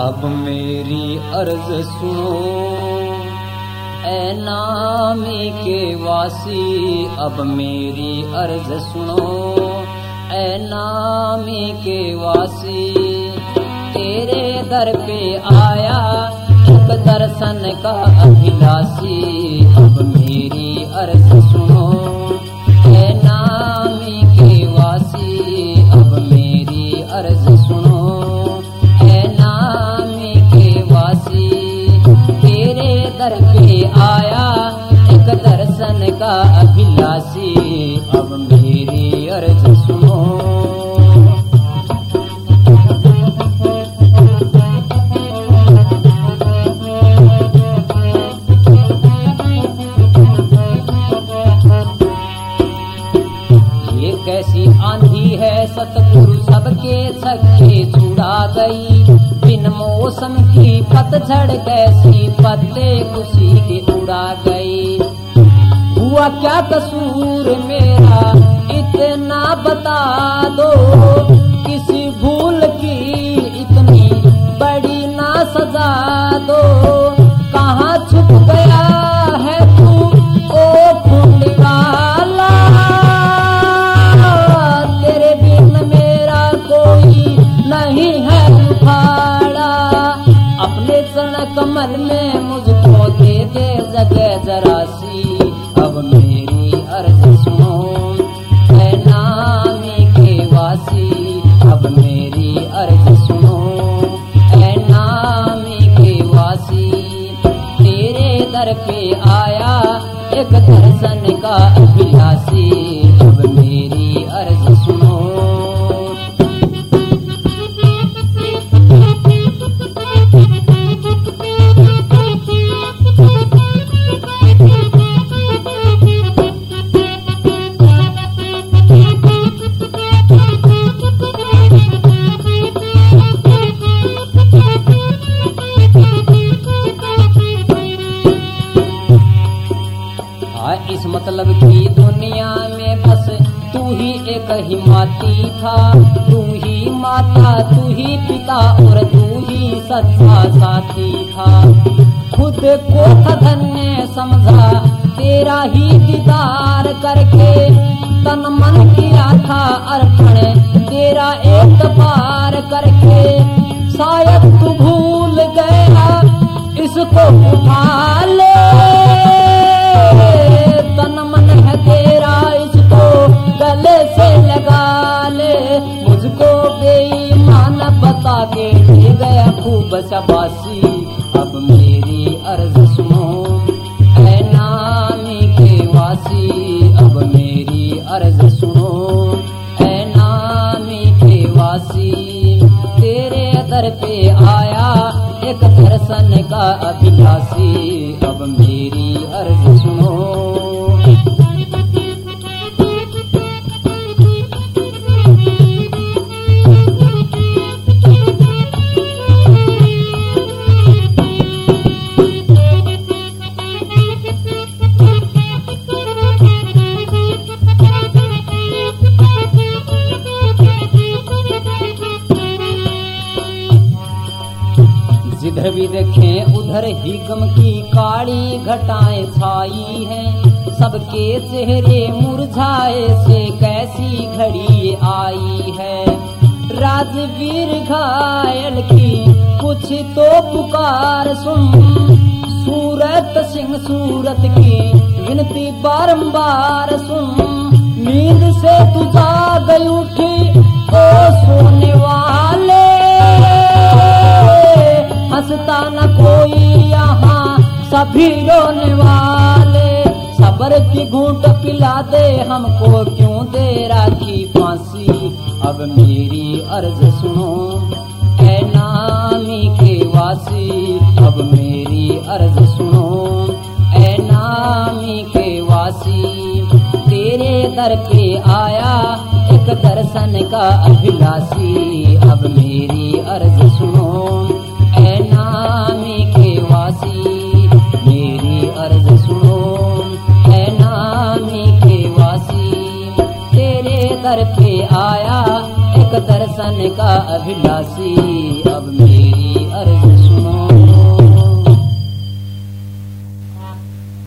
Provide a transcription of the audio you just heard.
अब मेरी अर्ज़ सुनो। ए नामी के वासी, अब मेरी अर्ज़ सुनो। ए नामी के वासी, तेरे दर पे आया एक दर्शन का अभिलाषी। सबके छक्के छुड़ा गई। बिन मौसम की पतझड़ कैसी पत्ते खुशी के उड़ा गई। हुआ क्या कसूर मेरा, इतना बता दो। किसी भूल की इतनी बड़ी ना सजा दो। एक दर्शन का अभिलाषी। इस मतलब की दुनिया में बस तू ही एक ही माती था। तू ही माता, तू ही पिता और तू ही सच्चा साथी था। खुद को था धन्य समझा, तेरा ही दीदार करके तन मन किया था अर्पण। तेरा एक बार करके शायद तू भूल गया, इसको उठा ले। अब मेरी अर्ज़ सुनो। है नामी के वासी, अब मेरी अर्ज़ सुनो। है नामी के वासी, तेरे दर पे आया एक दर्शन का अभिलाषी। अब मेरी अर्ज़ जिधर भी देखें, उधर ही गम की काली घटाएँ छाई हैं। सबके चेहरे मुरझाए से कैसी घड़ी आई है। राजवीर घायल की कुछ तो पुकार सुन। सूरत सिंह सूरत की विनती बारंबार सुन। नींद से तू हंसता न कोई यहाँ सभी रोने वाले। सबर की घूट पिला दे, हमको क्यों दे राखी फांसी? अब मेरी अर्ज़ सुनो है नामी के वासी। अब मेरी अर्ज़ सुनो है नामी के वासी। तेरे दर पे आया एक दर्शन का अभिलाषी। अब मेरी अर्ज़ सुनो आया। एक दर्शन का अभिलाषी अब मेरी अर्ज़।